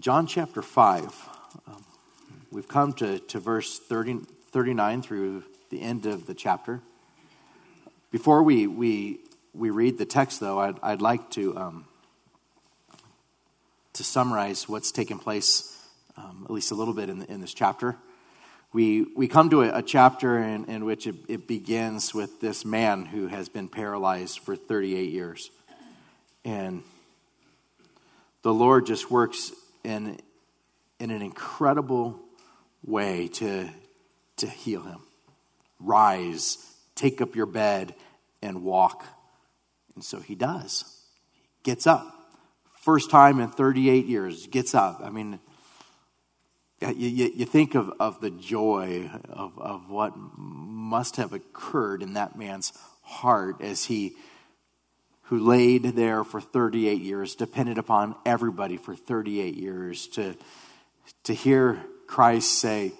John chapter 5. Um, we've come to, to verse 30, 39 through the end of the chapter. Before we, we, we read the text, though, I'd, I'd like to, um, to summarize what's taken place, um, at least a little bit in, the, in this chapter. We, we come to a, a chapter in, in which it, it begins with this man who has been paralyzed for 38 years. And the Lord just works in, in an incredible way to, to heal him. Rise, take up your bed, and walk. And so he does. He gets up. First time in 38 years, gets up. I mean, you, you, you think of, of the joy of, of what must have occurred in that man's heart as he who laid there for 38 years, depended upon everybody for 38 years, to, to hear Christ say,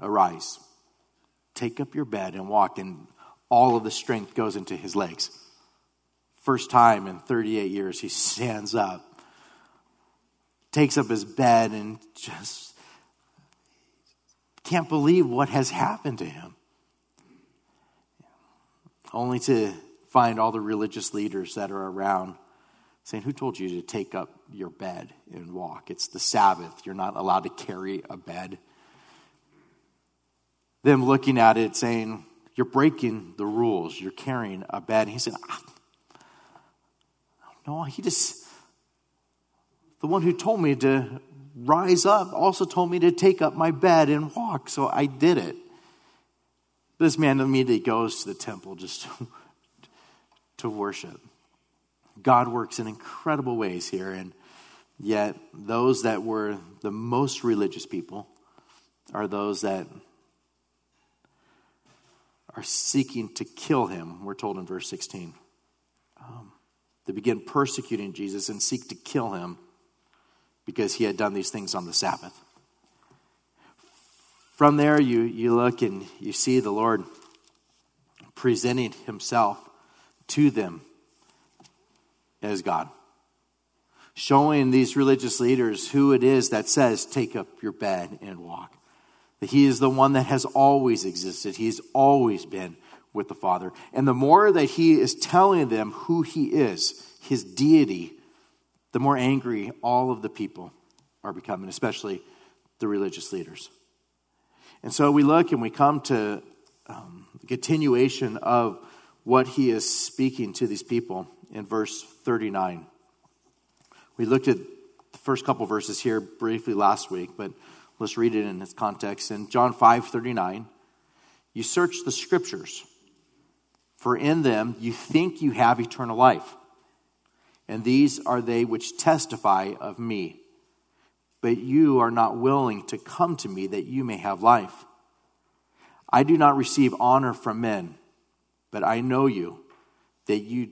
Arise, take up your bed and walk, and all of the strength goes into his legs. First time in 38 years, he stands up, takes up his bed, and just can't believe what has happened to him. Only to find all the religious leaders that are around saying, Who told you to take up your bed and walk? It's the Sabbath. You're not allowed to carry a bed. Them looking at it saying, You're breaking the rules. You're carrying a bed. He said, ah, No, he just, the one who told me to rise up also told me to take up my bed and walk. So I did it. This man immediately goes to the temple just to worship. God works in incredible ways here, and yet those that were the most religious people are those that are seeking to kill him, we're told in verse 16. Um, they begin persecuting Jesus and seek to kill him because he had done these things on the Sabbath. From there, you, you look and you see the Lord presenting himself to them as God. Showing these religious leaders who it is that says, Take up your bed and walk. That He is the one that has always existed, He's always been with the Father. And the more that He is telling them who He is, His deity, the more angry all of the people are becoming, especially the religious leaders. And so we look and we come to um, the continuation of what he is speaking to these people in verse 39. We looked at the first couple verses here briefly last week, but let's read it in its context. In John 5 39, you search the scriptures, for in them you think you have eternal life, and these are they which testify of me. But you are not willing to come to me that you may have life. I do not receive honor from men but I know you, that you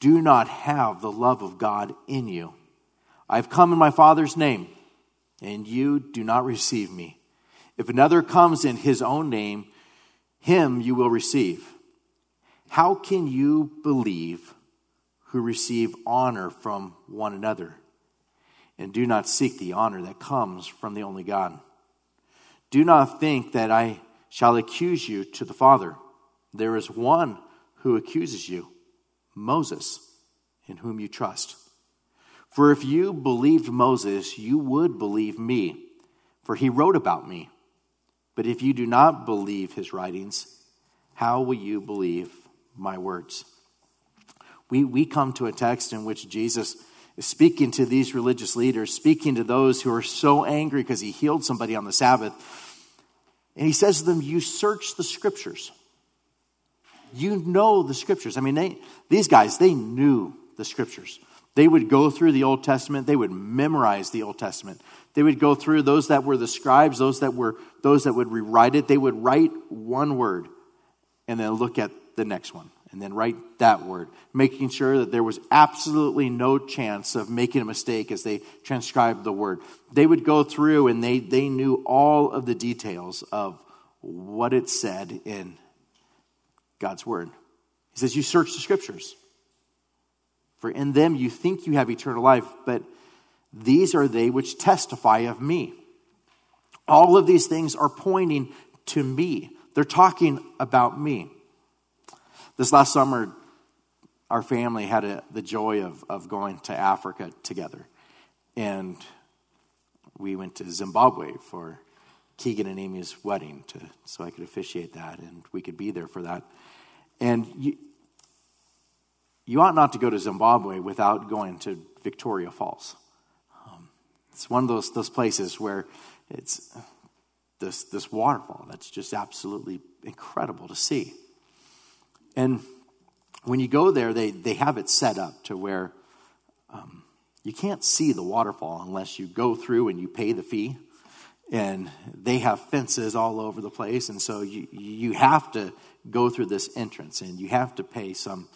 do not have the love of God in you. I've come in my Father's name, and you do not receive me. If another comes in his own name, him you will receive. How can you believe who receive honor from one another and do not seek the honor that comes from the only God? Do not think that I shall accuse you to the Father. There is one who accuses you, Moses, in whom you trust. For if you believed Moses, you would believe me, for he wrote about me. But if you do not believe his writings, how will you believe my words? We, we come to a text in which Jesus is speaking to these religious leaders, speaking to those who are so angry because he healed somebody on the Sabbath. And he says to them, You search the scriptures you know the scriptures. I mean, they, these guys, they knew the scriptures. They would go through the Old Testament, they would memorize the Old Testament. They would go through those that were the scribes, those that were those that would rewrite it. They would write one word and then look at the next one and then write that word, making sure that there was absolutely no chance of making a mistake as they transcribed the word. They would go through and they, they knew all of the details of what it said in God's word. He says, You search the scriptures, for in them you think you have eternal life, but These are they which testify of me. All of these things are pointing to me. They're talking about me. This last summer, our family had a, the joy of, of going to Africa together. And we went to Zimbabwe for Keegan and Amy's wedding to, so I could officiate that and we could be there for that. And you, you ought not to go to Zimbabwe without going to Victoria Falls. Um, it's one of those, those places where it's this, this waterfall that's just absolutely incredible to see. And when you go there, they, they have it set up to where um, you can't see the waterfall unless you go through and you pay the fee. And they have fences all over the place. And so you, you have to go through this entrance and you have to pay some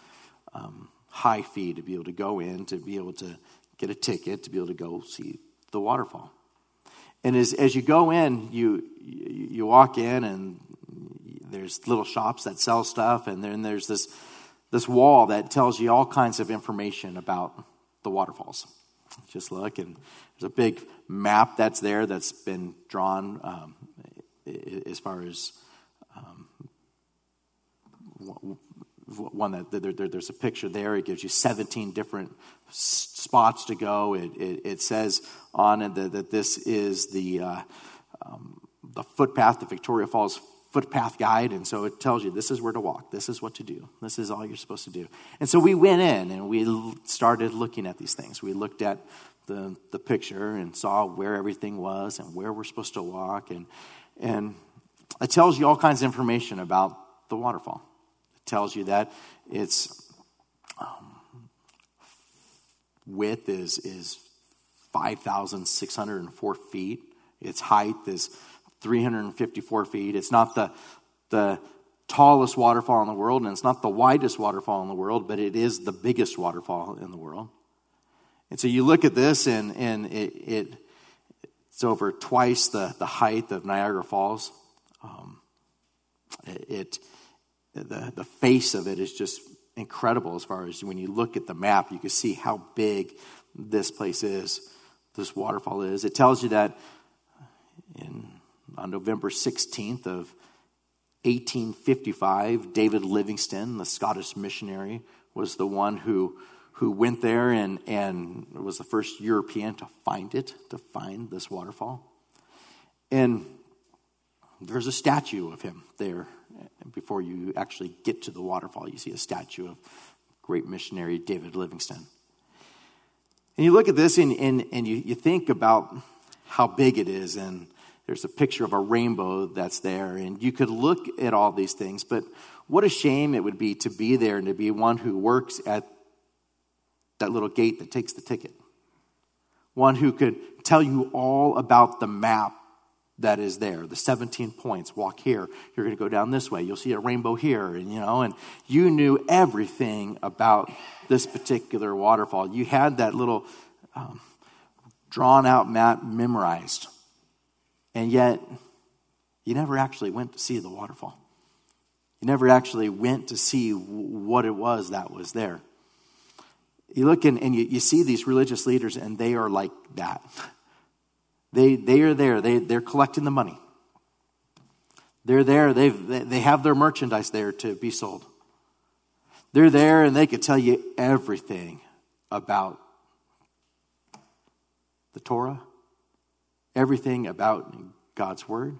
um, high fee to be able to go in, to be able to get a ticket, to be able to go see the waterfall. And as, as you go in, you, you walk in and there's little shops that sell stuff, and then there's this, this wall that tells you all kinds of information about the waterfalls. Just look, and there's a big map that's there that's been drawn um, as far as um, one that there, there, there's a picture there. It gives you 17 different spots to go. It, it, it says on it that, that this is the uh, um, the footpath, the Victoria Falls footpath guide, and so it tells you this is where to walk, this is what to do, this is all you're supposed to do. And so we went in and we started looking at these things. We looked at the the picture and saw where everything was and where we're supposed to walk, and and it tells you all kinds of information about the waterfall It tells you that its um, width is, is 5,604 feet. Its height is 354 feet. It's not the, the tallest waterfall in the world, and it's not the widest waterfall in the world, but it is the biggest waterfall in the world. And so you look at this, and, and it, it it's over twice the, the height of Niagara Falls. Um, it, it the, the face of it is just incredible as far as when you look at the map, you can see how big this place is, this waterfall is. It tells you that in, on November 16th of 1855, David Livingstone, the Scottish missionary, was the one who, who went there and, and was the first European to find it, to find this waterfall. And there's a statue of him there before you actually get to the waterfall. You see a statue of great missionary David Livingstone. And you look at this and, and, and you, you think about how big it is, and there's a picture of a rainbow that's there, and you could look at all these things, but what a shame it would be to be there and to be one who works at that little gate that takes the ticket. One who could tell you all about the map that is there the 17 points. Walk here you're going to go down this way. You'll see a rainbow here and you know and you knew everything about this particular waterfall. You had that little um, drawn out map memorized and yet you never actually went to see the waterfall. You never actually went to see what it was that was there you look in, and you, you see these religious leaders and they are like that they, they are there. They, they're collecting the money. They're there. They've, they have their merchandise there to be sold. They're there and they could tell you everything about the Torah, everything about God's Word.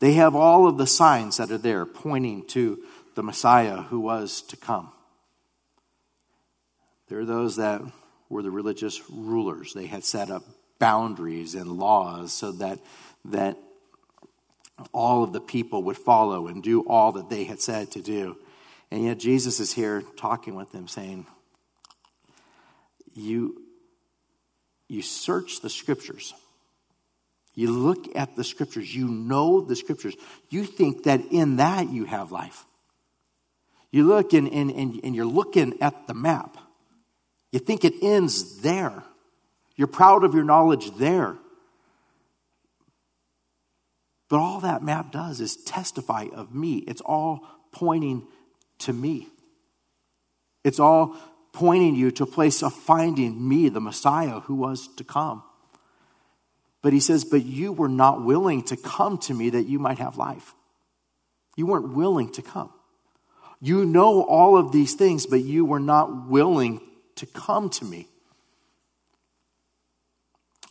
They have all of the signs that are there pointing to the Messiah who was to come. There are those that were the religious rulers. They had set up boundaries and laws so that, that all of the people would follow and do all that they had said to do. And yet Jesus is here talking with them, saying, You, you search the scriptures. You look at the scriptures. You know the scriptures. You think that in that you have life. You look and, and, and, and you're looking at the map. You think it ends there. You're proud of your knowledge there. But all that map does is testify of me. It's all pointing to me. It's all pointing you to a place of finding me, the Messiah who was to come. But he says, But you were not willing to come to me that you might have life. You weren't willing to come. You know all of these things, but you were not willing to come to me.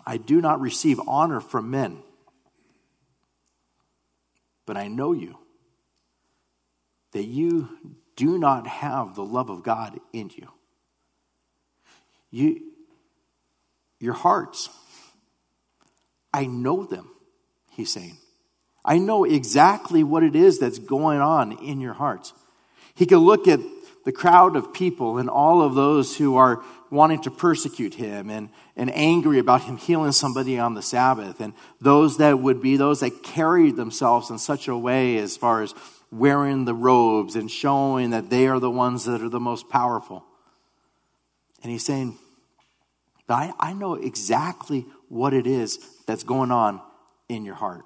I do not receive honor from men, but I know you, that you do not have the love of God in you. You, your hearts, I know them, he's saying. I know exactly what it is that's going on in your hearts. He could look at the crowd of people and all of those who are wanting to persecute him and, and angry about him healing somebody on the Sabbath, and those that would be those that carried themselves in such a way as far as wearing the robes and showing that they are the ones that are the most powerful. And he's saying, I, I know exactly what it is that's going on in your heart.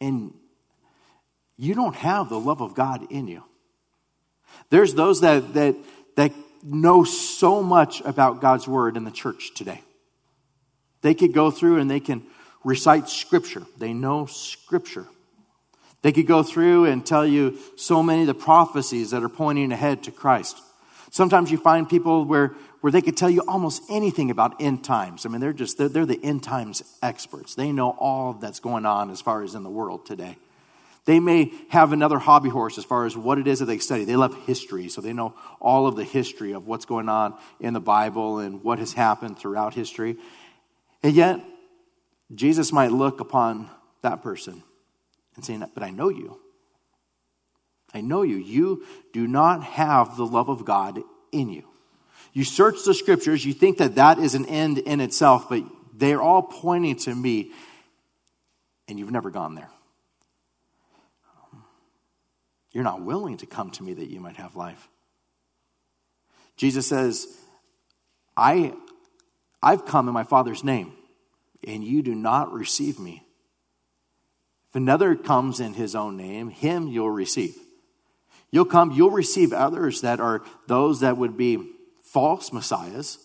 And you don't have the love of God in you. There's those that, that, that know so much about God's word in the church today. They could go through and they can recite scripture. They know scripture. They could go through and tell you so many of the prophecies that are pointing ahead to Christ. Sometimes you find people where, where they could tell you almost anything about end times. I mean, they're just, they're, they're the end times experts. They know all that's going on as far as in the world today. They may have another hobby horse as far as what it is that they study. They love history, so they know all of the history of what's going on in the Bible and what has happened throughout history. And yet, Jesus might look upon that person and say, But I know you. I know you. You do not have the love of God in you. You search the scriptures, you think that that is an end in itself, but they're all pointing to me, and you've never gone there. You're not willing to come to me that you might have life. Jesus says, I, I've come in my Father's name, and you do not receive me. If another comes in his own name, him you'll receive. You'll come, you'll receive others that are those that would be false messiahs.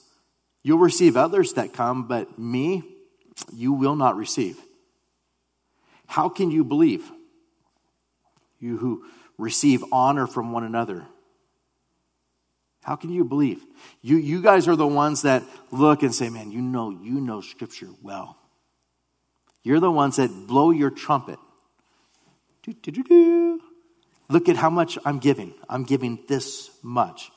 You'll receive others that come, but me, you will not receive. How can you believe? You who receive honor from one another. How can you believe? You, you guys are the ones that look and say, man, you know, you know scripture well. You're the ones that blow your trumpet. Do, do, do, Look at how much I'm giving. I'm giving this much.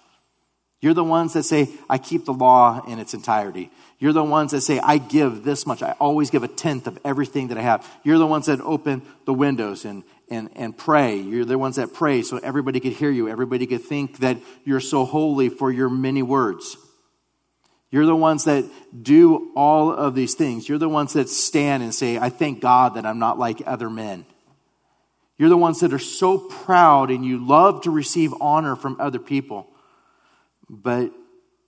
You're the ones that say, I keep the law in its entirety. You're the ones that say, I give this much. I always give a tenth of everything that I have. You're the ones that open the windows and, and, and pray. You're the ones that pray so everybody could hear you. Everybody could think that you're so holy for your many words. You're the ones that do all of these things. You're the ones that stand and say, I thank God that I'm not like other men. You're the ones that are so proud and you love to receive honor from other people. But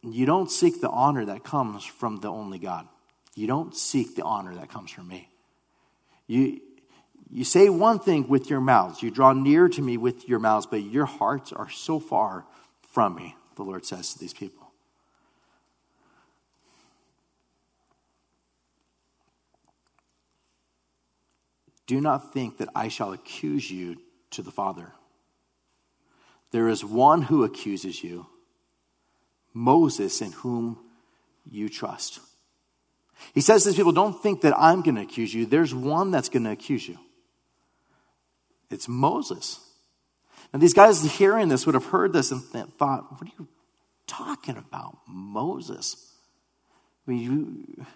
you don't seek the honor that comes from the only God. You don't seek the honor that comes from me. You, you say one thing with your mouths, you draw near to me with your mouths, but your hearts are so far from me, the Lord says to these people. Do not think that I shall accuse you to the Father. There is one who accuses you, Moses, in whom you trust. He says to these people, Don't think that I'm going to accuse you. There's one that's going to accuse you. It's Moses. And these guys hearing this would have heard this and thought, what are you talking about? Moses. I mean, you,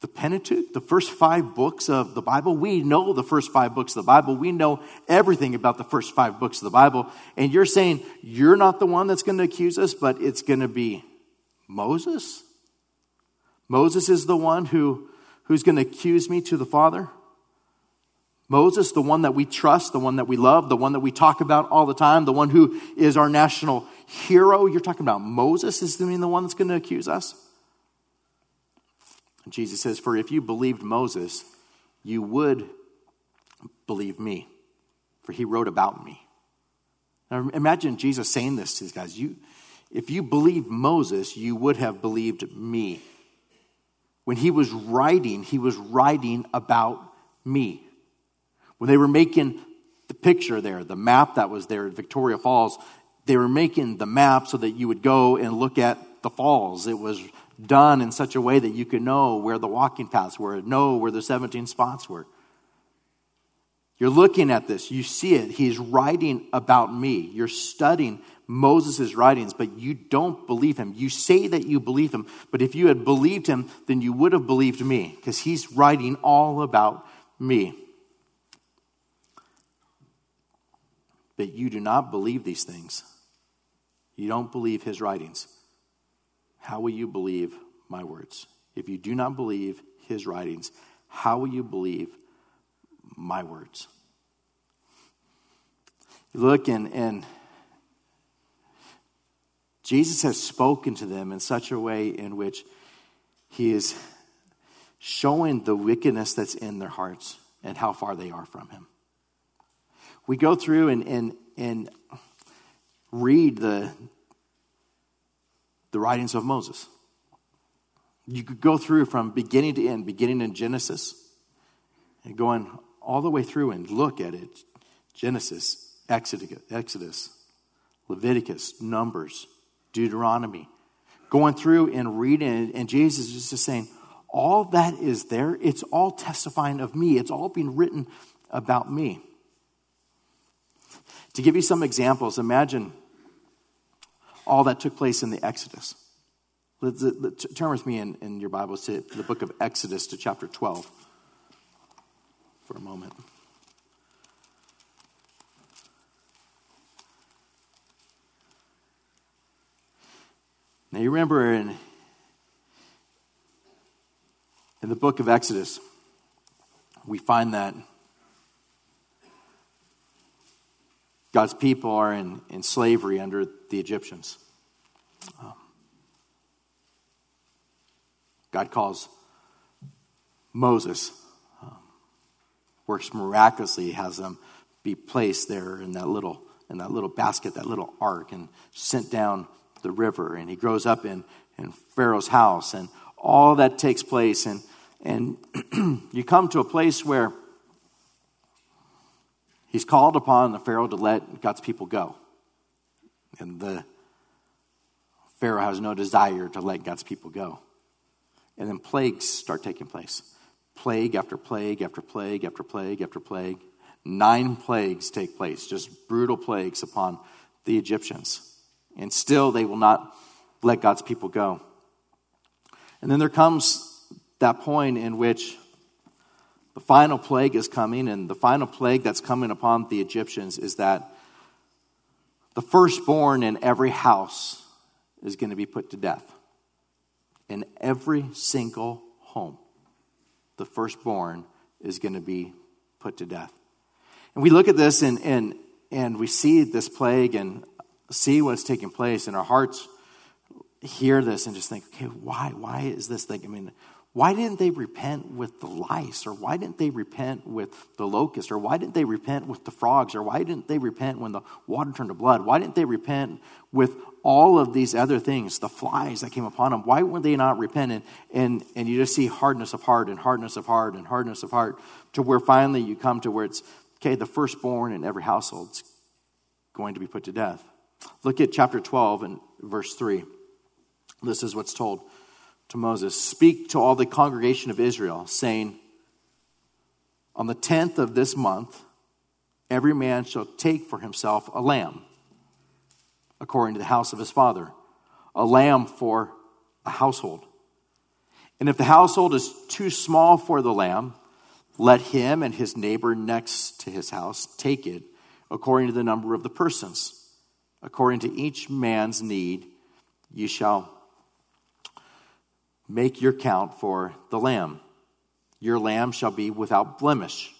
the Pentateuch, the first five books of the Bible, we know the first five books of the Bible. We know everything about the first five books of the Bible. And you're saying you're not the one that's going to accuse us, but it's going to be Moses? Moses is the one who, who's going to accuse me to the Father? Moses, the one that we trust, the one that we love, the one that we talk about all the time, the one who is our national hero. You're talking about Moses is the one that's going to accuse us? And Jesus says, For if you believed Moses, you would believe me, for he wrote about me. Now imagine Jesus saying this to these guys. You, if you believed Moses, you would have believed me. When he was writing, he was writing about me. When they were making the picture there, the map that was there at Victoria Falls, they were making the map so that you would go and look at the falls. It was done in such a way that you could know where the walking paths were, know where the 17 spots were. You're looking at this, you see it. He's writing about me. You're studying Moses' writings, but you don't believe him. You say that you believe him, but if you had believed him, then you would have believed me, because he's writing all about me. But you do not believe these things. You don't believe his writings. How will you believe my words? If you do not believe his writings, how will you believe my words? Look and, and Jesus has spoken to them in such a way in which he is showing the wickedness that's in their hearts and how far they are from him. We go through and, and, and read the, the writings of Moses. You could go through from beginning to end, beginning in Genesis, and going all the way through and look at it Genesis, Exodus, Leviticus, Numbers, Deuteronomy. Going through and reading and Jesus is just saying, all that is there, it's all testifying of me. It's all being written about me. To give you some examples, imagine all that took place in the Exodus. Let's, let's, turn with me in, in your Bibles to the book of Exodus to chapter 12 for a moment. Now, you remember in, in the book of Exodus, we find that God's people are in, in slavery under the Egyptians. Um, God calls Moses, um, works miraculously, has them be placed there in that little in that little basket, that little ark, and sent down the river. And he grows up in, in Pharaoh's house, and all that takes place. And and you come to a place where He's called upon the Pharaoh to let God's people go. And the Pharaoh has no desire to let God's people go. And then plagues start taking place. Plague after plague after plague after plague after plague. Nine plagues take place, just brutal plagues upon the Egyptians. And still they will not let God's people go. And then there comes that point in which the final plague is coming, and the final plague that's coming upon the Egyptians is that the firstborn in every house is going to be put to death. In every single home, the firstborn is going to be put to death. And we look at this and, and, and we see this plague and see what's taking place, and our hearts hear this and just think, okay, why? Why is this thing? I mean, why didn't they repent with the lice? Or why didn't they repent with the locust? Or why didn't they repent with the frogs? Or why didn't they repent when the water turned to blood? Why didn't they repent with all of these other things, the flies that came upon them? Why would they not repent? And, and, you just see hardness of heart and hardness of heart and hardness of heart to where finally you come to where it's, okay, the firstborn in every household is going to be put to death. Look at chapter 12 and verse 3. This is what's told to Moses, Speak to all the congregation of Israel, saying, On the tenth of this month, every man shall take for himself a lamb, according to the house of his father, a lamb for a household. And if the household is too small for the lamb, let him and his neighbor next to his house take it according to the number of the persons. According to each man's need, you shall Make your count for the lamb. Your lamb shall be without blemish,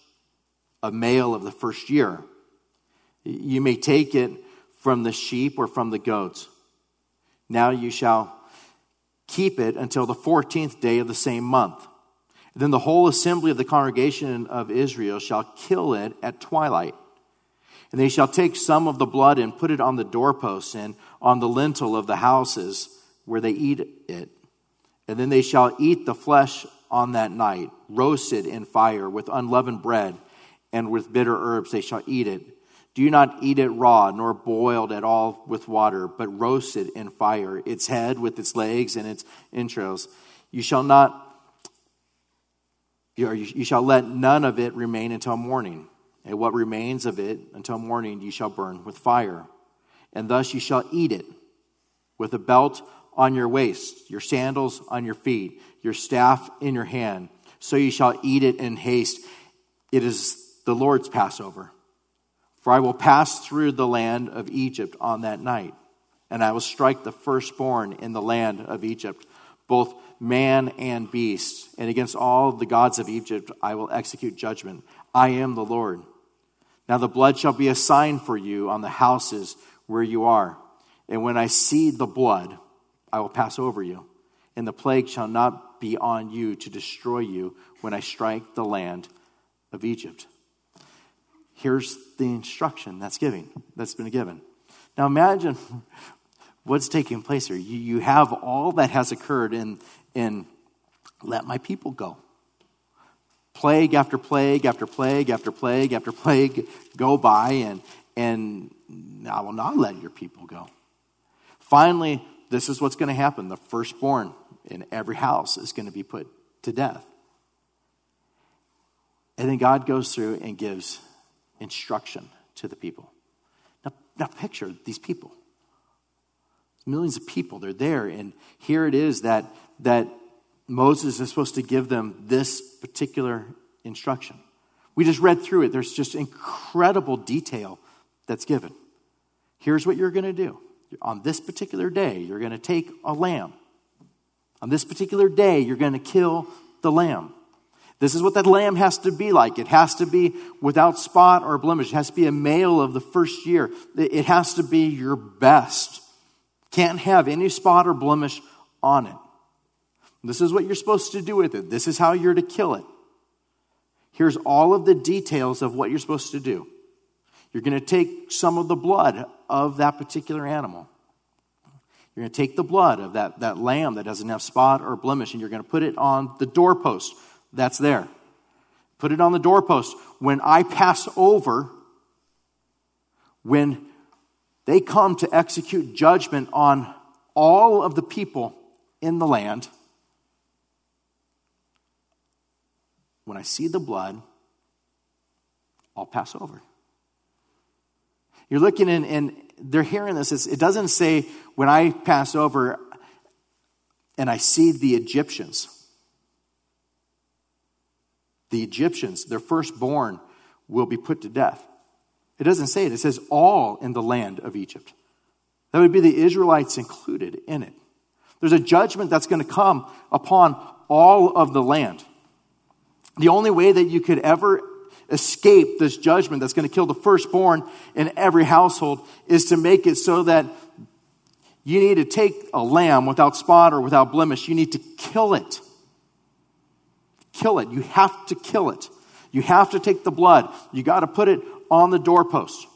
a male of the first year. You may take it from the sheep or from the goats. Now you shall keep it until the 14th day of the same month. Then the whole assembly of the congregation of Israel shall kill it at twilight. And they shall take some of the blood and put it on the doorposts and on the lintel of the houses where they eat it. And then they shall eat the flesh on that night, roasted in fire with unleavened bread, and with bitter herbs they shall eat it. Do not eat it raw, nor boiled at all with water, but roasted in fire, its head with its legs and its entrails. You shall not, you shall let none of it remain until morning. And what remains of it until morning you shall burn with fire. And thus you shall eat it with a belt on your waist, your sandals on your feet, your staff in your hand. So you shall eat it in haste. It is the Lord's Passover. For I will pass through the land of Egypt on that night, and I will strike the firstborn in the land of Egypt, both man and beast. And against all the gods of Egypt I will execute judgment. I am the Lord. Now the blood shall be a sign for you on the houses where you are. And when I see the blood, I will pass over you, and the plague shall not be on you to destroy you when I strike the land of Egypt. Here's the instruction that's giving that's been given. Now imagine what's taking place here. You, you have all that has occurred in, in let my people go. Plague after plague after plague after plague after plague go by, and, and I will not let your people go. Finally, this is what's going to happen. The firstborn in every house is going to be put to death. And then God goes through and gives instruction to the people. Now, now picture these people. Millions of people, they're there, and here it is that, that Moses is supposed to give them this particular instruction. We just read through it. There's just incredible detail that's given. Here's what you're going to do on this particular day, you're going to take a lamb. On this particular day, you're going to kill the lamb. This is what that lamb has to be like. It has to be without spot or blemish. It has to be a male of the first year. It has to be your best. Can't have any spot or blemish on it. This is what you're supposed to do with it. This is how you're to kill it. Here's all of the details of what you're supposed to do. You're going to take some of the blood of that particular animal. You're going to take the blood of that, that lamb that doesn't have spot or blemish, and you're going to put it on the doorpost that's there. Put it on the doorpost. When I pass over, when they come to execute judgment on all of the people in the land, when I see the blood, I'll pass over. You're looking in, and they're hearing this. it doesn't say, when I pass over and I see the Egyptians. The Egyptians, their firstborn, will be put to death. It doesn't say it, it says all in the land of Egypt. That would be the Israelites included in it. There's a judgment that's going to come upon all of the land. The only way that you could ever escape this judgment that's going to kill the firstborn in every household is to make it so that you need to take a lamb without spot or without blemish. You need to kill it. Kill it. You have to kill it. You have to take the blood. You got to put it on the doorpost.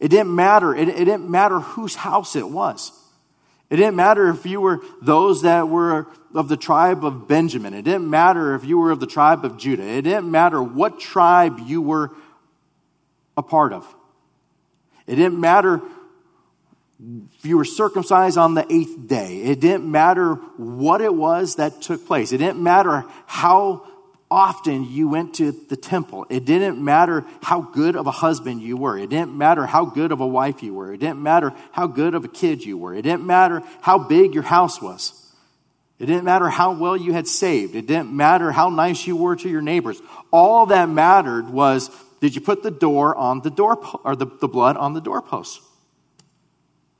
It didn't matter. It, it didn't matter whose house it was. It didn't matter if you were those that were of the tribe of Benjamin. It didn't matter if you were of the tribe of Judah. It didn't matter what tribe you were a part of. It didn't matter if you were circumcised on the eighth day. It didn't matter what it was that took place. It didn't matter how often you went to the temple. It didn't matter how good of a husband you were. It didn't matter how good of a wife you were. It didn't matter how good of a kid you were. It didn't matter how big your house was. It didn't matter how well you had saved. It didn't matter how nice you were to your neighbors. All that mattered was did you put the door on the door or the, the blood on the doorpost?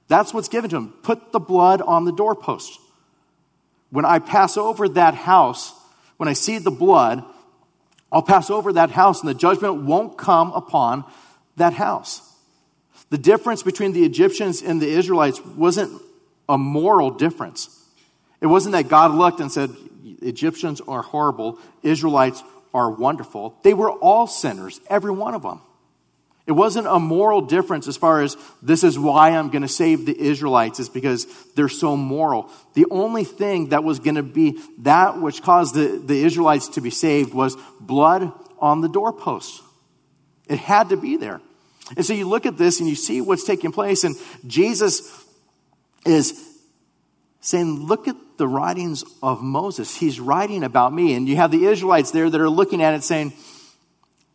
That's what's given to him. Put the blood on the doorpost. When I pass over that house, when I see the blood, I'll pass over that house and the judgment won't come upon that house. The difference between the Egyptians and the Israelites wasn't a moral difference. It wasn't that God looked and said, Egyptians are horrible, Israelites are wonderful. They were all sinners, every one of them. It wasn't a moral difference as far as this is why I'm going to save the Israelites, is because they're so moral. The only thing that was going to be that which caused the, the Israelites to be saved was blood on the doorposts. It had to be there. And so you look at this and you see what's taking place, and Jesus is saying, Look at the writings of Moses. He's writing about me. And you have the Israelites there that are looking at it saying,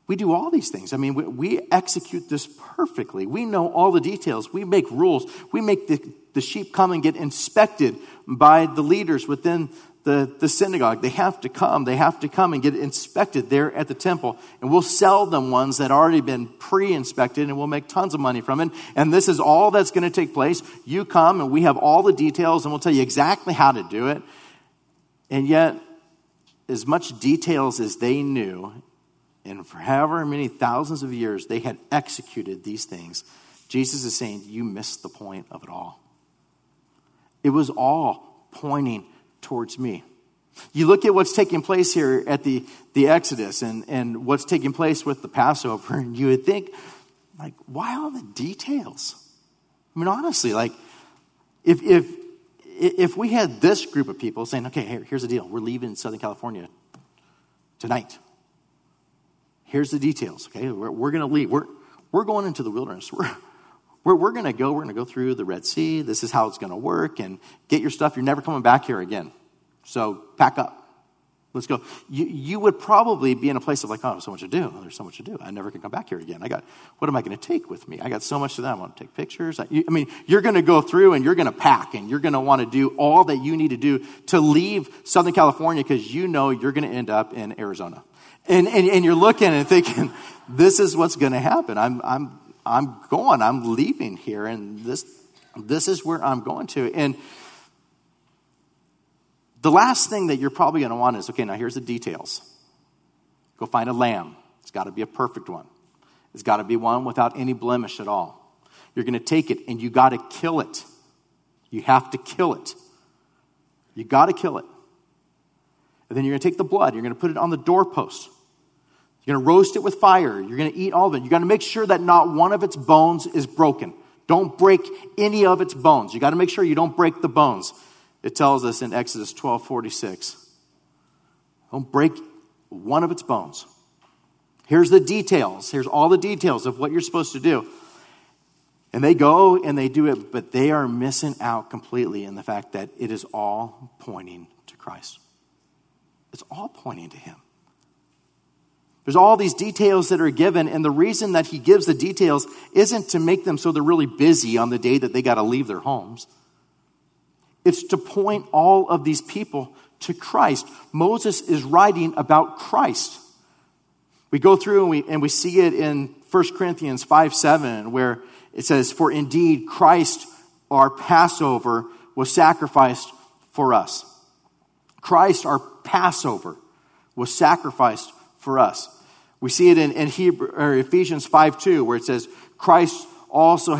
we do all these things. I mean, we, we, execute this perfectly. We know all the details. We make rules. We make the, the sheep come and get inspected by the leaders within the, the synagogue. They have to come. They have to come and get inspected there at the temple. And we'll sell them ones that already been pre inspected and we'll make tons of money from it. And this is all that's going to take place. You come and we have all the details and we'll tell you exactly how to do it. And yet, as much details as they knew and for however many thousands of years they had executed these things, Jesus is saying, You missed the point of it all. It was all pointing towards me. You look at what's taking place here at the, the Exodus and, and what's taking place with the Passover, and you would think, like, why all the details? I mean, honestly, like, if, if, if we had this group of people saying, okay, here, here's the deal, we're leaving Southern California tonight. Here's the details, okay? We're, we're going to leave. We're, we're going into the wilderness. We're, we're, we're going to go. We're going to go through the Red Sea. This is how it's going to work. And get your stuff. You're never coming back here again. So pack up. Let's go. You, you would probably be in a place of like, oh, so much to do. Oh, there's so much to do. I never can come back here again. I got, what am I going to take with me? I got so much to do. I want to take pictures. I, you, I mean, you're going to go through and you're going to pack and you're going to want to do all that you need to do to leave Southern California because you know you're going to end up in Arizona. And, and, and you're looking and thinking, this is what's going to happen. I'm, I'm, I'm going, I'm leaving here, and this, this is where I'm going to. And the last thing that you're probably going to want is okay, now here's the details. Go find a lamb. It's got to be a perfect one, it's got to be one without any blemish at all. You're going to take it and you got to kill it. You have to kill it. You got to kill it. And then you're going to take the blood, you're going to put it on the doorpost. You're going to roast it with fire. You're going to eat all of it. You got to make sure that not one of its bones is broken. Don't break any of its bones. You got to make sure you don't break the bones. It tells us in Exodus 12 46. Don't break one of its bones. Here's the details. Here's all the details of what you're supposed to do. And they go and they do it, but they are missing out completely in the fact that it is all pointing to Christ. It's all pointing to Him. There's all these details that are given, and the reason that he gives the details isn't to make them so they're really busy on the day that they got to leave their homes. It's to point all of these people to Christ. Moses is writing about Christ. We go through and we, and we see it in 1 Corinthians 5 7, where it says, For indeed Christ, our Passover, was sacrificed for us. Christ, our Passover, was sacrificed for us. We see it in, in Hebrew, or Ephesians 5 2, where it says, Christ also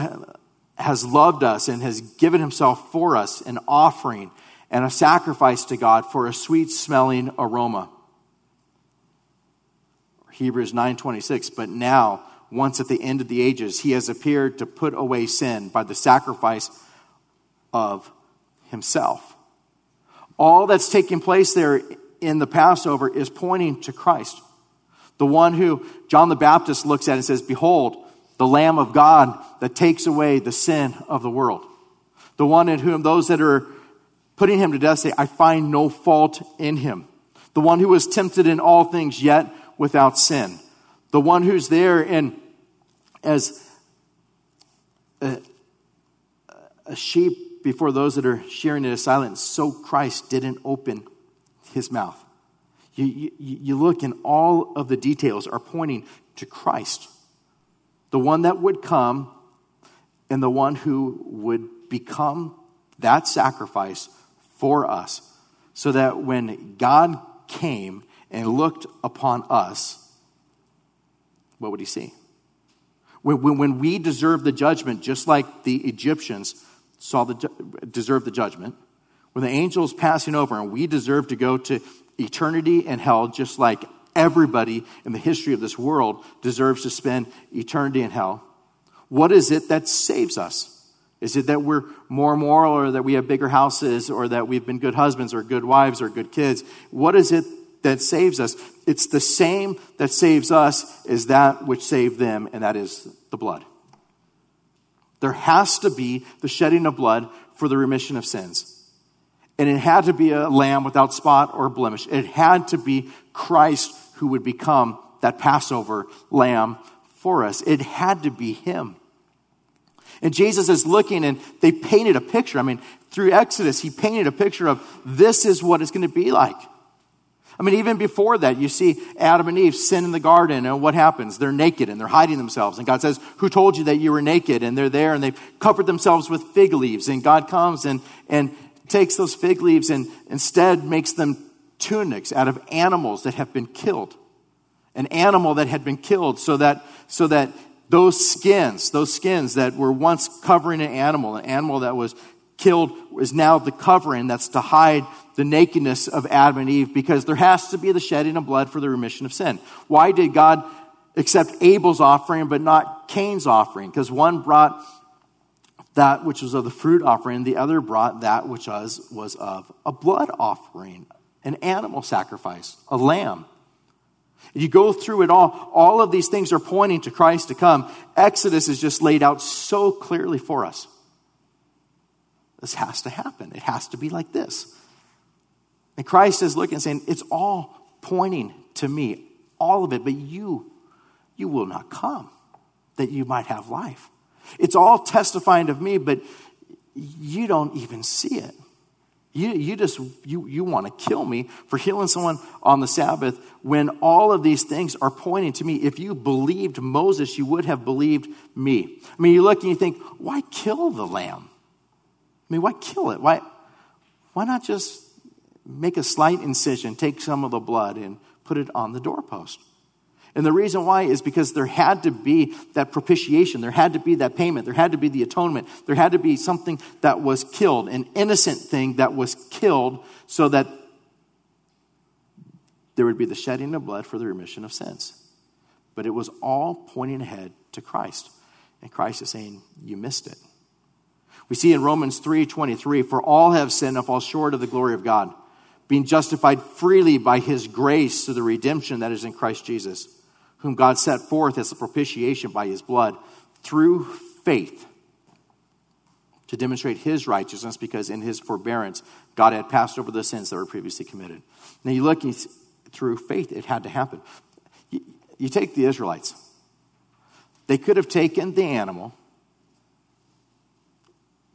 has loved us and has given himself for us an offering and a sacrifice to God for a sweet smelling aroma. Hebrews 9:26 but now once at the end of the ages he has appeared to put away sin by the sacrifice of himself. All that's taking place there in the Passover is pointing to Christ. The one who John the Baptist looks at and says, Behold, the Lamb of God that takes away the sin of the world. The one in whom those that are putting him to death say, I find no fault in him. The one who was tempted in all things, yet without sin. The one who's there and as a, a sheep before those that are shearing it is silent, so Christ didn't open his mouth. You, you, you look, and all of the details are pointing to Christ, the one that would come and the one who would become that sacrifice for us, so that when God came and looked upon us, what would he see? When, when, when we deserve the judgment, just like the Egyptians saw the deserve the judgment, when the angels passing over and we deserve to go to eternity and hell, just like everybody in the history of this world deserves to spend eternity in hell. What is it that saves us? Is it that we're more moral or that we have bigger houses or that we've been good husbands or good wives or good kids? What is it that saves us? It's the same that saves us as that which saved them, and that is the blood. There has to be the shedding of blood for the remission of sins. And it had to be a lamb without spot or blemish. It had to be Christ who would become that Passover lamb for us. It had to be him. And Jesus is looking and they painted a picture. I mean, through Exodus, he painted a picture of this is what it's going to be like. I mean, even before that, you see Adam and Eve sin in the garden, and what happens? They're naked and they're hiding themselves. And God says, Who told you that you were naked? And they're there and they've covered themselves with fig leaves. And God comes and, and takes those fig leaves and instead makes them tunics out of animals that have been killed. An animal that had been killed so that, so that those skins, those skins that were once covering an animal, an animal that was killed is now the covering that's to hide the nakedness of Adam and Eve because there has to be the shedding of blood for the remission of sin. Why did God accept Abel's offering but not Cain's offering? Because one brought that which was of the fruit offering, the other brought that which was, was of a blood offering, an animal sacrifice, a lamb. You go through it all, all of these things are pointing to Christ to come. Exodus is just laid out so clearly for us. This has to happen. It has to be like this. And Christ is looking and saying, It's all pointing to me, all of it, but you, you will not come that you might have life. It's all testifying of me, but you don't even see it. You, you just you, you want to kill me for healing someone on the Sabbath when all of these things are pointing to me. If you believed Moses, you would have believed me. I mean, you look and you think, why kill the lamb? I mean, why kill it? Why, why not just make a slight incision, take some of the blood, and put it on the doorpost? And the reason why is because there had to be that propitiation, there had to be that payment, there had to be the atonement, there had to be something that was killed, an innocent thing that was killed, so that there would be the shedding of blood for the remission of sins. But it was all pointing ahead to Christ. And Christ is saying, You missed it. We see in Romans 3:23, for all have sinned and fall short of the glory of God, being justified freely by his grace through the redemption that is in Christ Jesus whom God set forth as a propitiation by his blood through faith to demonstrate his righteousness because in his forbearance God had passed over the sins that were previously committed. Now you look through faith, it had to happen. You, you take the Israelites, they could have taken the animal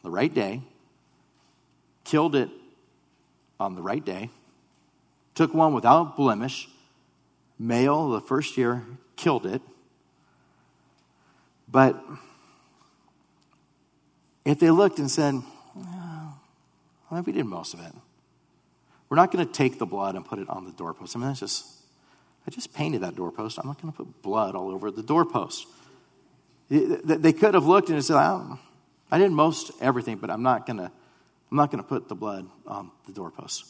the right day, killed it on the right day, took one without blemish, male the first year, killed it. But if they looked and said, well, we did most of it. We're not going to take the blood and put it on the doorpost. I mean, that's just, I just painted that doorpost. I'm not going to put blood all over the doorpost. They could have looked and said, I, I did most everything, but I'm not going to, I'm not going to put the blood on the doorpost.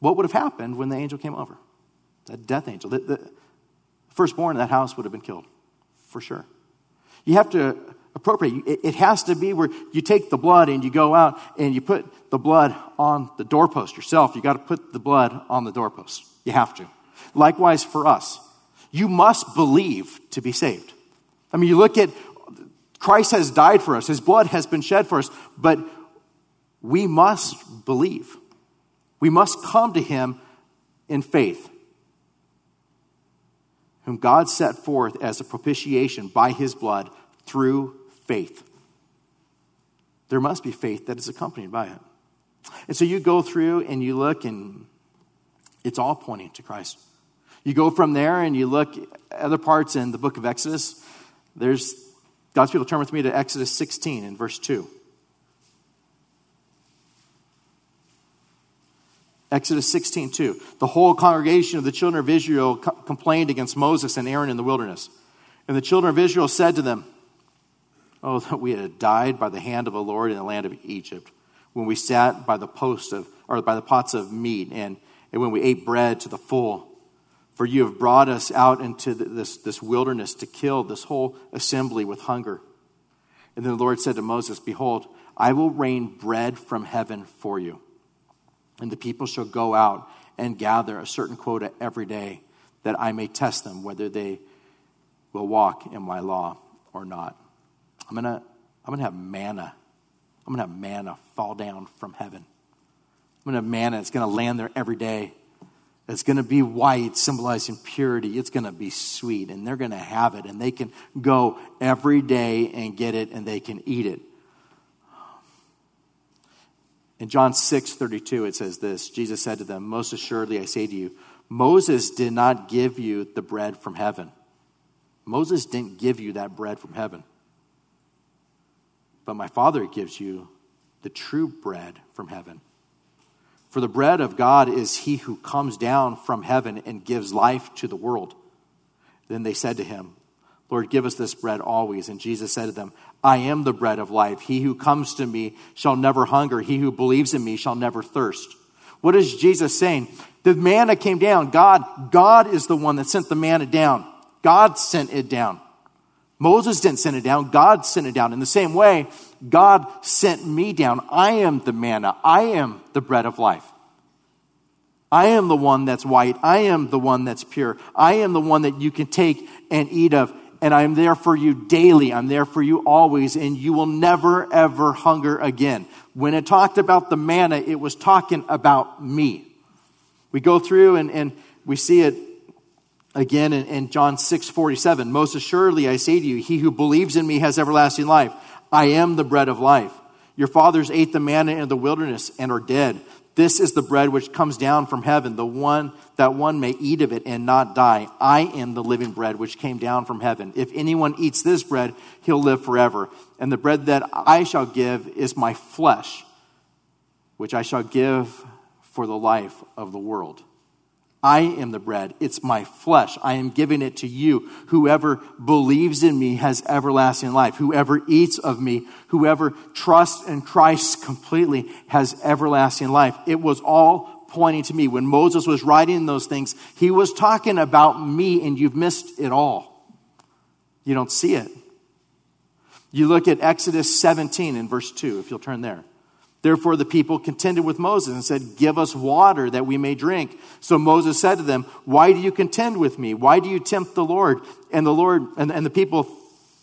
What would have happened when the angel came over? That death angel. The, the firstborn in that house would have been killed, for sure. You have to appropriate. It, it has to be where you take the blood and you go out and you put the blood on the doorpost yourself. You got to put the blood on the doorpost. You have to. Likewise for us. You must believe to be saved. I mean, you look at Christ has died for us, His blood has been shed for us, but we must believe. We must come to Him in faith whom God set forth as a propitiation by his blood through faith. There must be faith that is accompanied by it. And so you go through and you look, and it's all pointing to Christ. You go from there and you look other parts in the book of Exodus. There's God's people turn with me to Exodus 16 in verse 2. Exodus 16, 2. The whole congregation of the children of Israel co- complained against Moses and Aaron in the wilderness. And the children of Israel said to them, Oh, that we had died by the hand of the Lord in the land of Egypt, when we sat by the post of, or by the pots of meat, and, and when we ate bread to the full. For you have brought us out into this, this wilderness to kill this whole assembly with hunger. And then the Lord said to Moses, Behold, I will rain bread from heaven for you. And the people shall go out and gather a certain quota every day, that I may test them whether they will walk in my law or not. I'm going to I'm to have manna. I'm going to have manna fall down from heaven. I'm going to have manna. It's going to land there every day. It's going to be white, symbolizing purity. It's going to be sweet, and they're going to have it, and they can go every day and get it, and they can eat it. In John 6 32, it says this Jesus said to them, Most assuredly, I say to you, Moses did not give you the bread from heaven. Moses didn't give you that bread from heaven. But my Father gives you the true bread from heaven. For the bread of God is he who comes down from heaven and gives life to the world. Then they said to him, Lord, give us this bread always. And Jesus said to them, I am the bread of life. He who comes to me shall never hunger. He who believes in me shall never thirst. What is Jesus saying? The manna came down. God, God is the one that sent the manna down. God sent it down. Moses didn't send it down. God sent it down. In the same way, God sent me down. I am the manna. I am the bread of life. I am the one that's white. I am the one that's pure. I am the one that you can take and eat of. And I'm there for you daily. I'm there for you always. And you will never, ever hunger again. When it talked about the manna, it was talking about me. We go through and, and we see it again in, in John 6 47. Most assuredly, I say to you, he who believes in me has everlasting life. I am the bread of life. Your fathers ate the manna in the wilderness and are dead. This is the bread which comes down from heaven, the one that one may eat of it and not die. I am the living bread which came down from heaven. If anyone eats this bread, he'll live forever. And the bread that I shall give is my flesh, which I shall give for the life of the world. I am the bread. It's my flesh. I am giving it to you. Whoever believes in me has everlasting life. Whoever eats of me, whoever trusts in Christ completely has everlasting life. It was all pointing to me. When Moses was writing those things, he was talking about me, and you've missed it all. You don't see it. You look at Exodus 17 in verse 2, if you'll turn there. Therefore, the people contended with Moses and said, Give us water that we may drink. So Moses said to them, Why do you contend with me? Why do you tempt the Lord? And the Lord and, and the people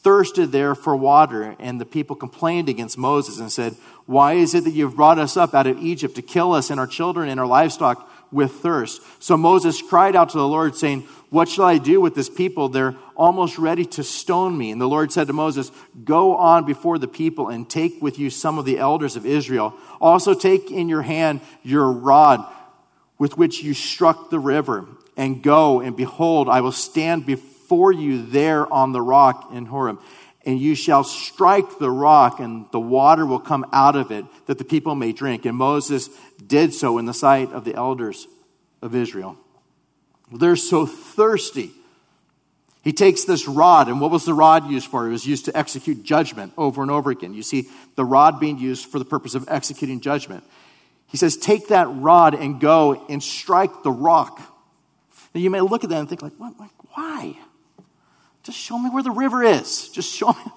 thirsted there for water. And the people complained against Moses and said, Why is it that you've brought us up out of Egypt to kill us and our children and our livestock with thirst? So Moses cried out to the Lord, saying, what shall I do with this people? They're almost ready to stone me. And the Lord said to Moses, Go on before the people and take with you some of the elders of Israel. Also take in your hand your rod with which you struck the river, and go, and behold, I will stand before you there on the rock in Horeb. And you shall strike the rock, and the water will come out of it, that the people may drink. And Moses did so in the sight of the elders of Israel. They're so thirsty. He takes this rod, and what was the rod used for? It was used to execute judgment over and over again. You see the rod being used for the purpose of executing judgment. He says, Take that rod and go and strike the rock. Now you may look at that and think, like, what, why? Just show me where the river is. Just show me.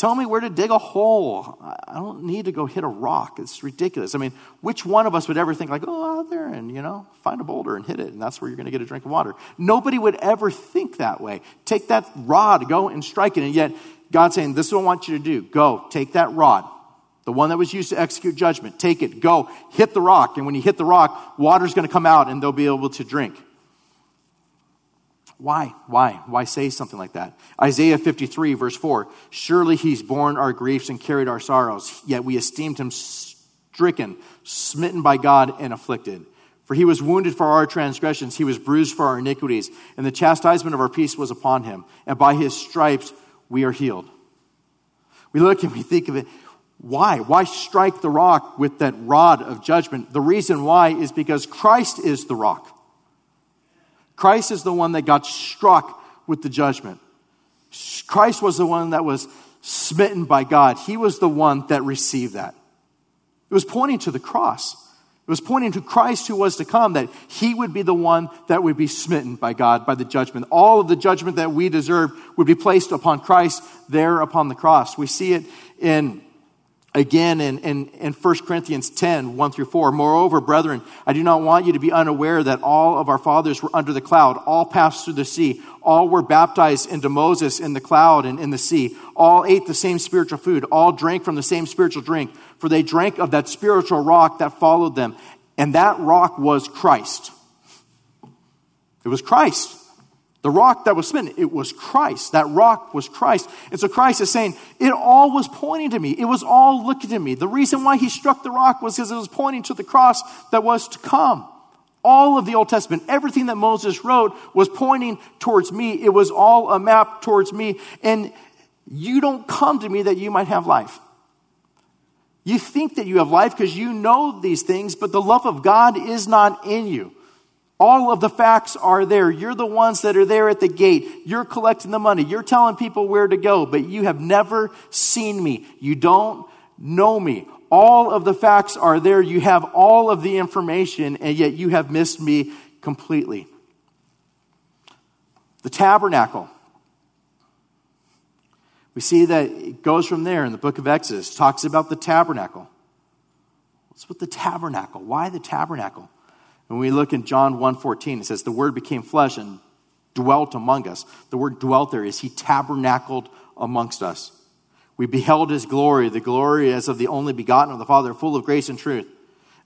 Tell me where to dig a hole. I don't need to go hit a rock. It's ridiculous. I mean, which one of us would ever think, like, oh, out there and, you know, find a boulder and hit it, and that's where you're going to get a drink of water? Nobody would ever think that way. Take that rod, go and strike it. And yet, God's saying, this is what I want you to do. Go, take that rod, the one that was used to execute judgment, take it, go, hit the rock. And when you hit the rock, water's going to come out and they'll be able to drink. Why? Why? Why say something like that? Isaiah 53, verse 4 Surely he's borne our griefs and carried our sorrows, yet we esteemed him stricken, smitten by God, and afflicted. For he was wounded for our transgressions, he was bruised for our iniquities, and the chastisement of our peace was upon him, and by his stripes we are healed. We look and we think of it. Why? Why strike the rock with that rod of judgment? The reason why is because Christ is the rock. Christ is the one that got struck with the judgment. Christ was the one that was smitten by God. He was the one that received that. It was pointing to the cross. It was pointing to Christ who was to come, that he would be the one that would be smitten by God, by the judgment. All of the judgment that we deserve would be placed upon Christ there upon the cross. We see it in again in, in, in 1 Corinthians 10, 1 through 4. Moreover, brethren, I do not want you to be unaware that all of our fathers were under the cloud, all passed through the sea, all were baptized into Moses in the cloud and in the sea, all ate the same spiritual food, all drank from the same spiritual drink, for they drank of that spiritual rock that followed them, and that rock was Christ. It was Christ. The rock that was smitten, it was Christ. That rock was Christ. And so Christ is saying, it all was pointing to me. It was all looking to me. The reason why he struck the rock was because it was pointing to the cross that was to come. All of the Old Testament, everything that Moses wrote was pointing towards me. It was all a map towards me. And you don't come to me that you might have life. You think that you have life because you know these things, but the love of God is not in you. All of the facts are there. You're the ones that are there at the gate. You're collecting the money. You're telling people where to go, but you have never seen me. You don't know me. All of the facts are there. You have all of the information, and yet you have missed me completely. The tabernacle. We see that it goes from there in the book of Exodus, talks about the tabernacle. What's with the tabernacle? Why the tabernacle? When we look in John 1:14, it says, The word became flesh and dwelt among us. The word dwelt there is he tabernacled amongst us. We beheld his glory, the glory as of the only begotten of the Father, full of grace and truth.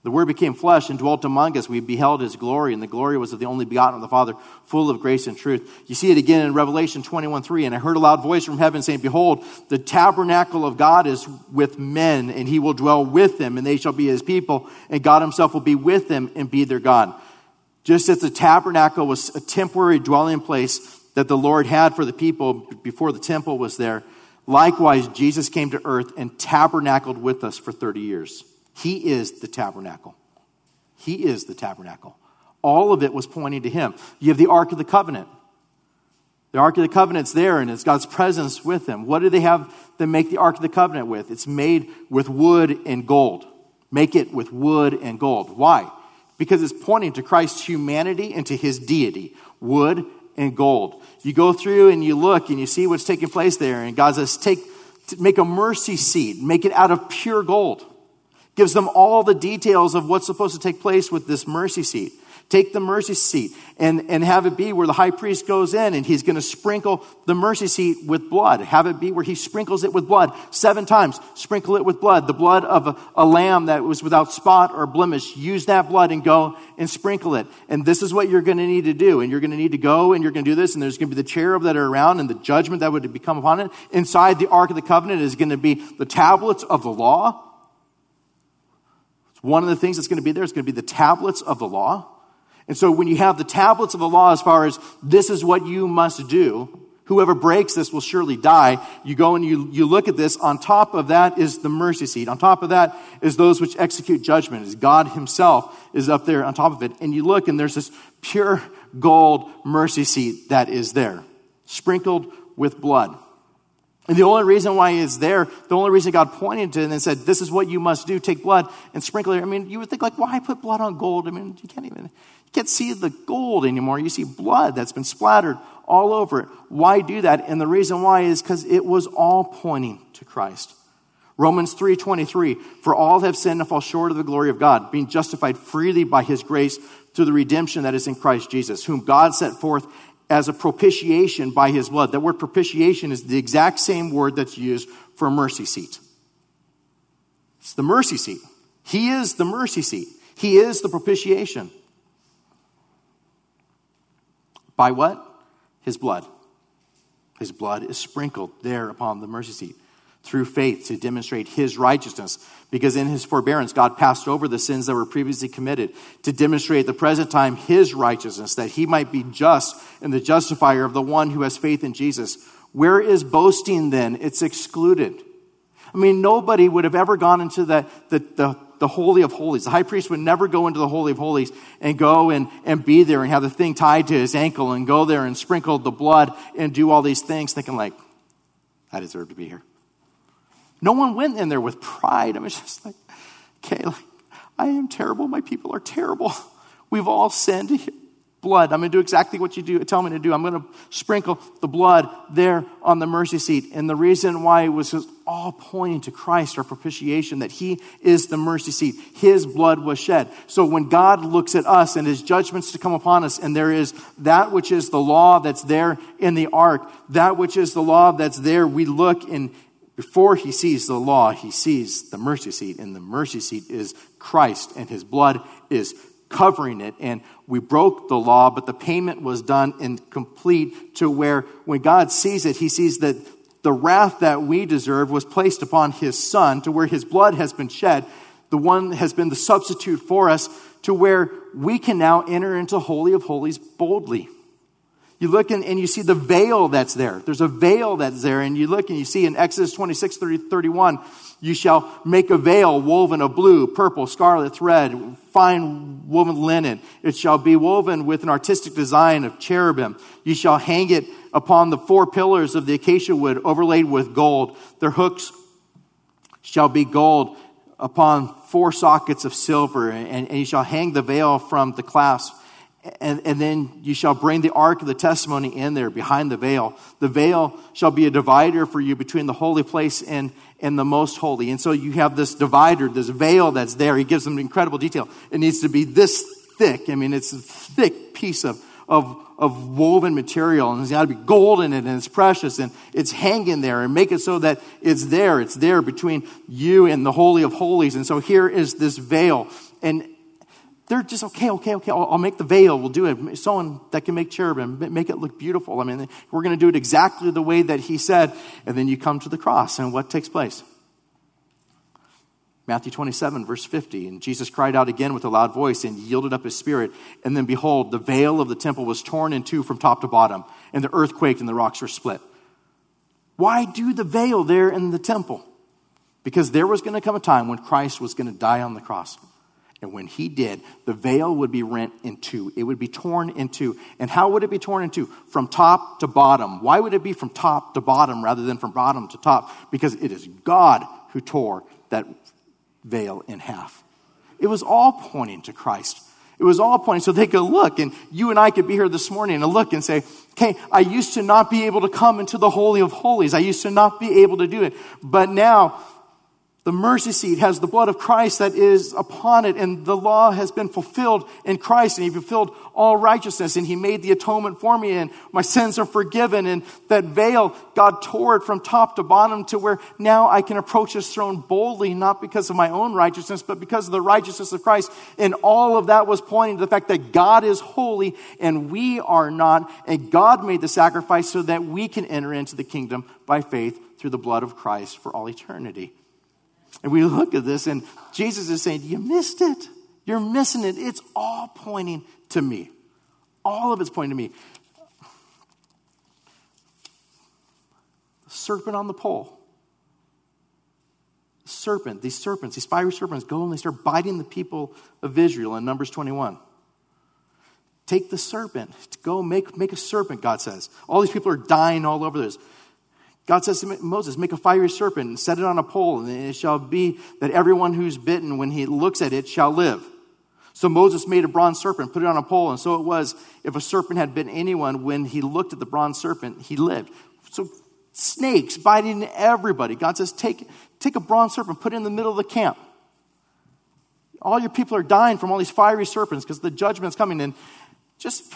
The Word became flesh and dwelt among us. We beheld His glory, and the glory was of the only begotten of the Father, full of grace and truth. You see it again in Revelation 21 3. And I heard a loud voice from heaven saying, Behold, the tabernacle of God is with men, and He will dwell with them, and they shall be His people, and God Himself will be with them and be their God. Just as the tabernacle was a temporary dwelling place that the Lord had for the people before the temple was there, likewise, Jesus came to earth and tabernacled with us for 30 years. He is the tabernacle. He is the tabernacle. All of it was pointing to him. You have the Ark of the Covenant. The Ark of the Covenant's there and it's God's presence with them. What do they have to make the Ark of the Covenant with? It's made with wood and gold. Make it with wood and gold. Why? Because it's pointing to Christ's humanity and to his deity. Wood and gold. You go through and you look and you see what's taking place there, and God says, take, make a mercy seat, make it out of pure gold gives them all the details of what's supposed to take place with this mercy seat. Take the mercy seat and, and have it be where the high priest goes in and he's going to sprinkle the mercy seat with blood. Have it be where he sprinkles it with blood seven times. Sprinkle it with blood. The blood of a, a lamb that was without spot or blemish. Use that blood and go and sprinkle it. And this is what you're going to need to do. And you're going to need to go and you're going to do this. And there's going to be the cherub that are around and the judgment that would become upon it. Inside the Ark of the Covenant is going to be the tablets of the law one of the things that's going to be there is going to be the tablets of the law. And so when you have the tablets of the law as far as this is what you must do, whoever breaks this will surely die. You go and you, you look at this. On top of that is the mercy seat. On top of that is those which execute judgment. Is God himself is up there on top of it. And you look and there's this pure gold mercy seat that is there, sprinkled with blood. And the only reason why it's there, the only reason God pointed to it and said, this is what you must do, take blood and sprinkle it. I mean, you would think like, why put blood on gold? I mean, you can't even, you can't see the gold anymore. You see blood that's been splattered all over it. Why do that? And the reason why is because it was all pointing to Christ. Romans 3:23 For all have sinned and fall short of the glory of God, being justified freely by his grace through the redemption that is in Christ Jesus, whom God set forth as a propitiation by his blood. That word propitiation is the exact same word that's used for a mercy seat. It's the mercy seat. He is the mercy seat. He is the propitiation. By what? His blood. His blood is sprinkled there upon the mercy seat through faith to demonstrate his righteousness. Because in his forbearance, God passed over the sins that were previously committed to demonstrate at the present time his righteousness, that he might be just and the justifier of the one who has faith in Jesus. Where is boasting then? It's excluded. I mean, nobody would have ever gone into the, the, the, the Holy of Holies. The high priest would never go into the Holy of Holies and go and, and be there and have the thing tied to his ankle and go there and sprinkle the blood and do all these things, thinking, like, I deserve to be here. No one went in there with pride. I was just like, okay, like, I am terrible. My people are terrible. We've all sinned blood. I'm going to do exactly what you do, tell me to do. I'm going to sprinkle the blood there on the mercy seat. And the reason why it was all pointing to Christ, our propitiation, that He is the mercy seat. His blood was shed. So when God looks at us and His judgments to come upon us, and there is that which is the law that's there in the ark, that which is the law that's there, we look and before he sees the law, he sees the mercy seat, and the mercy seat is Christ, and his blood is covering it. And we broke the law, but the payment was done and complete to where when God sees it, he sees that the wrath that we deserve was placed upon his son, to where his blood has been shed. The one has been the substitute for us, to where we can now enter into Holy of Holies boldly. You look and, and you see the veil that's there. There's a veil that's there, and you look and you see in Exodus 26 30, 31, you shall make a veil woven of blue, purple, scarlet thread, fine woven linen. It shall be woven with an artistic design of cherubim. You shall hang it upon the four pillars of the acacia wood, overlaid with gold. Their hooks shall be gold upon four sockets of silver, and, and you shall hang the veil from the clasp and, and then you shall bring the ark of the testimony in there behind the veil. The veil shall be a divider for you between the holy place and, and the most holy. And so you have this divider, this veil that's there. He gives them incredible detail. It needs to be this thick. I mean, it's a thick piece of, of, of woven material, and it's got to be gold in it, and it's precious, and it's hanging there, and make it so that it's there. It's there between you and the Holy of Holies. And so here is this veil. And they're just okay, okay, okay. I'll, I'll, make the veil. We'll do it. Someone that can make cherubim, make it look beautiful. I mean, we're going to do it exactly the way that he said. And then you come to the cross, and what takes place? Matthew 27, verse 50. And Jesus cried out again with a loud voice and yielded up his spirit. And then behold, the veil of the temple was torn in two from top to bottom, and the earth quaked and the rocks were split. Why do the veil there in the temple? Because there was going to come a time when Christ was going to die on the cross. And when he did, the veil would be rent in two. It would be torn in two. And how would it be torn in two? From top to bottom. Why would it be from top to bottom rather than from bottom to top? Because it is God who tore that veil in half. It was all pointing to Christ. It was all pointing so they could look, and you and I could be here this morning and look and say, okay, I used to not be able to come into the Holy of Holies. I used to not be able to do it. But now the mercy seat has the blood of Christ that is upon it, and the law has been fulfilled in Christ, and He fulfilled all righteousness, and He made the atonement for me, and my sins are forgiven. And that veil, God tore it from top to bottom to where now I can approach His throne boldly, not because of my own righteousness, but because of the righteousness of Christ. And all of that was pointing to the fact that God is holy and we are not, and God made the sacrifice so that we can enter into the kingdom by faith through the blood of Christ for all eternity. And we look at this, and Jesus is saying, You missed it. You're missing it. It's all pointing to me. All of it's pointing to me. The serpent on the pole. serpent, these serpents, these fiery serpents go and they start biting the people of Israel in Numbers 21. Take the serpent, go make, make a serpent, God says. All these people are dying all over this. God says to Moses, Make a fiery serpent and set it on a pole, and it shall be that everyone who's bitten, when he looks at it, shall live. So Moses made a bronze serpent, put it on a pole, and so it was if a serpent had bitten anyone, when he looked at the bronze serpent, he lived. So snakes biting everybody. God says, Take, take a bronze serpent, put it in the middle of the camp. All your people are dying from all these fiery serpents because the judgment's coming. And just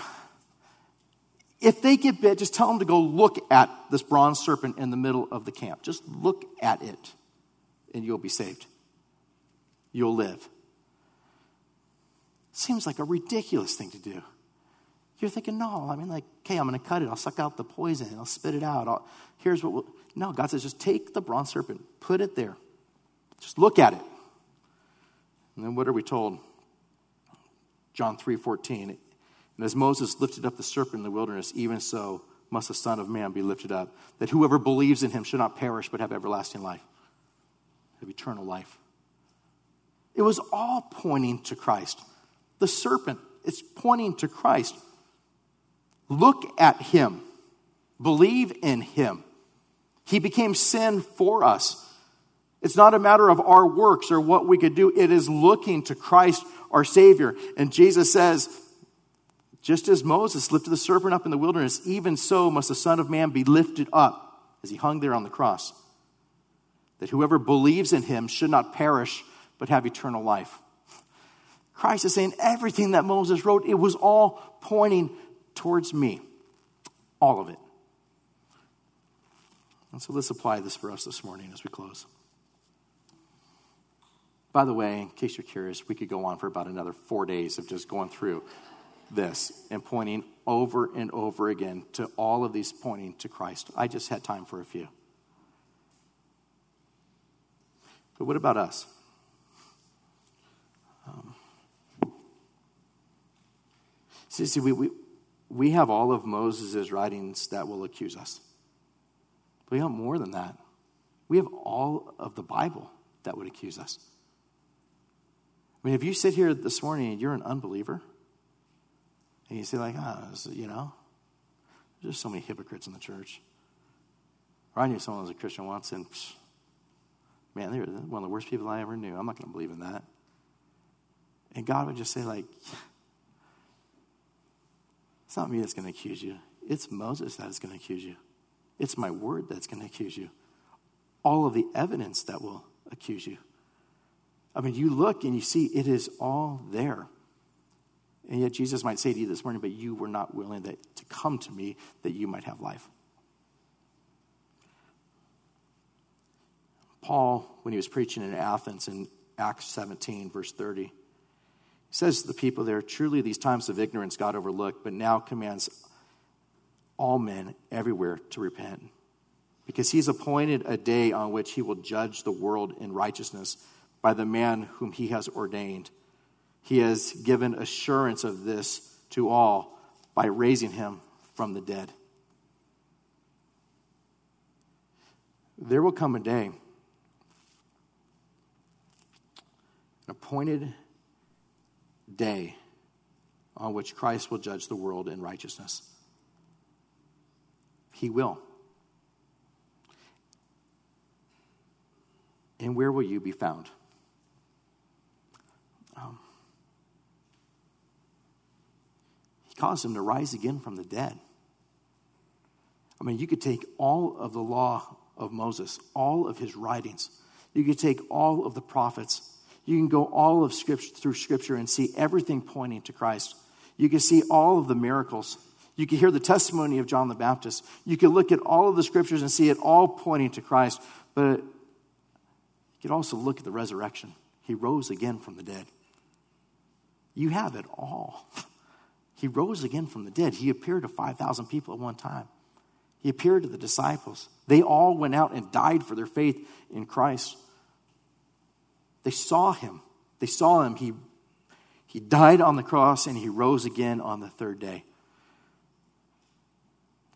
if they get bit, just tell them to go look at this bronze serpent in the middle of the camp. Just look at it, and you'll be saved. You'll live. Seems like a ridiculous thing to do. You're thinking, no, I mean, like, okay, I'm going to cut it. I'll suck out the poison. I'll spit it out. I'll, here's what we'll. No, God says, just take the bronze serpent, put it there. Just look at it. And then what are we told? John 3 14. And as Moses lifted up the serpent in the wilderness, even so must the Son of Man be lifted up, that whoever believes in him should not perish but have everlasting life, have eternal life. It was all pointing to Christ. The serpent, it's pointing to Christ. Look at him, believe in him. He became sin for us. It's not a matter of our works or what we could do. It is looking to Christ, our Savior. And Jesus says, just as Moses lifted the serpent up in the wilderness, even so must the Son of Man be lifted up as he hung there on the cross. That whoever believes in him should not perish, but have eternal life. Christ is saying everything that Moses wrote, it was all pointing towards me. All of it. And so let's apply this for us this morning as we close. By the way, in case you're curious, we could go on for about another four days of just going through this and pointing over and over again to all of these pointing to Christ. I just had time for a few. But what about us? Um, see, see we, we, we have all of Moses' writings that will accuse us. But we have more than that. We have all of the Bible that would accuse us. I mean, if you sit here this morning and you're an unbeliever, and you see, like, ah, oh, you know, there's so many hypocrites in the church. Or I knew someone was a Christian once, and psh, man, they're one of the worst people I ever knew. I'm not going to believe in that. And God would just say, like, it's not me that's going to accuse you. It's Moses that is going to accuse you. It's my word that's going to accuse you. All of the evidence that will accuse you. I mean, you look and you see it is all there. And yet Jesus might say to you this morning, but you were not willing that, to come to me that you might have life. Paul, when he was preaching in Athens in Acts 17, verse 30, he says to the people there, Truly these times of ignorance God overlooked, but now commands all men everywhere to repent. Because he's appointed a day on which he will judge the world in righteousness by the man whom he has ordained. He has given assurance of this to all by raising him from the dead. There will come a day, an appointed day, on which Christ will judge the world in righteousness. He will. And where will you be found? Um, he caused him to rise again from the dead. I mean, you could take all of the law of Moses, all of his writings, you could take all of the prophets, you can go all of scripture through scripture and see everything pointing to Christ. You can see all of the miracles. You can hear the testimony of John the Baptist. You can look at all of the scriptures and see it all pointing to Christ. But you can also look at the resurrection. He rose again from the dead. You have it all. He rose again from the dead. He appeared to 5,000 people at one time. He appeared to the disciples. They all went out and died for their faith in Christ. They saw him. They saw him. He, he died on the cross and he rose again on the third day.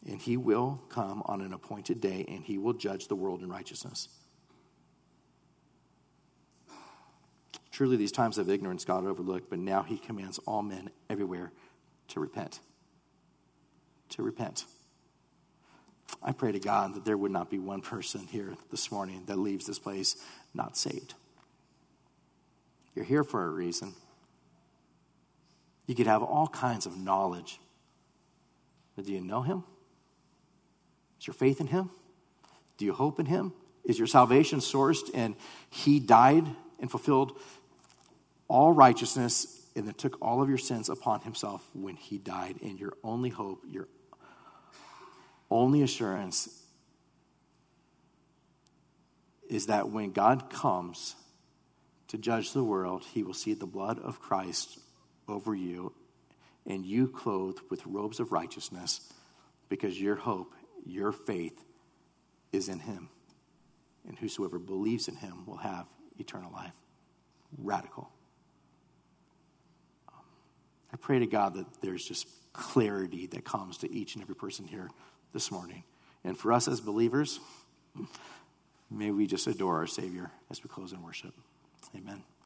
And he will come on an appointed day and he will judge the world in righteousness. Truly, these times of ignorance God overlooked, but now he commands all men everywhere to repent. To repent. I pray to God that there would not be one person here this morning that leaves this place not saved. You're here for a reason. You could have all kinds of knowledge. But do you know him? Is your faith in him? Do you hope in him? Is your salvation sourced and he died and fulfilled all righteousness and then took all of your sins upon himself when he died. And your only hope, your only assurance is that when God comes to judge the world, he will see the blood of Christ over you and you clothed with robes of righteousness because your hope, your faith is in him. And whosoever believes in him will have eternal life. Radical. I pray to God that there's just clarity that comes to each and every person here this morning. And for us as believers, may we just adore our Savior as we close in worship. Amen.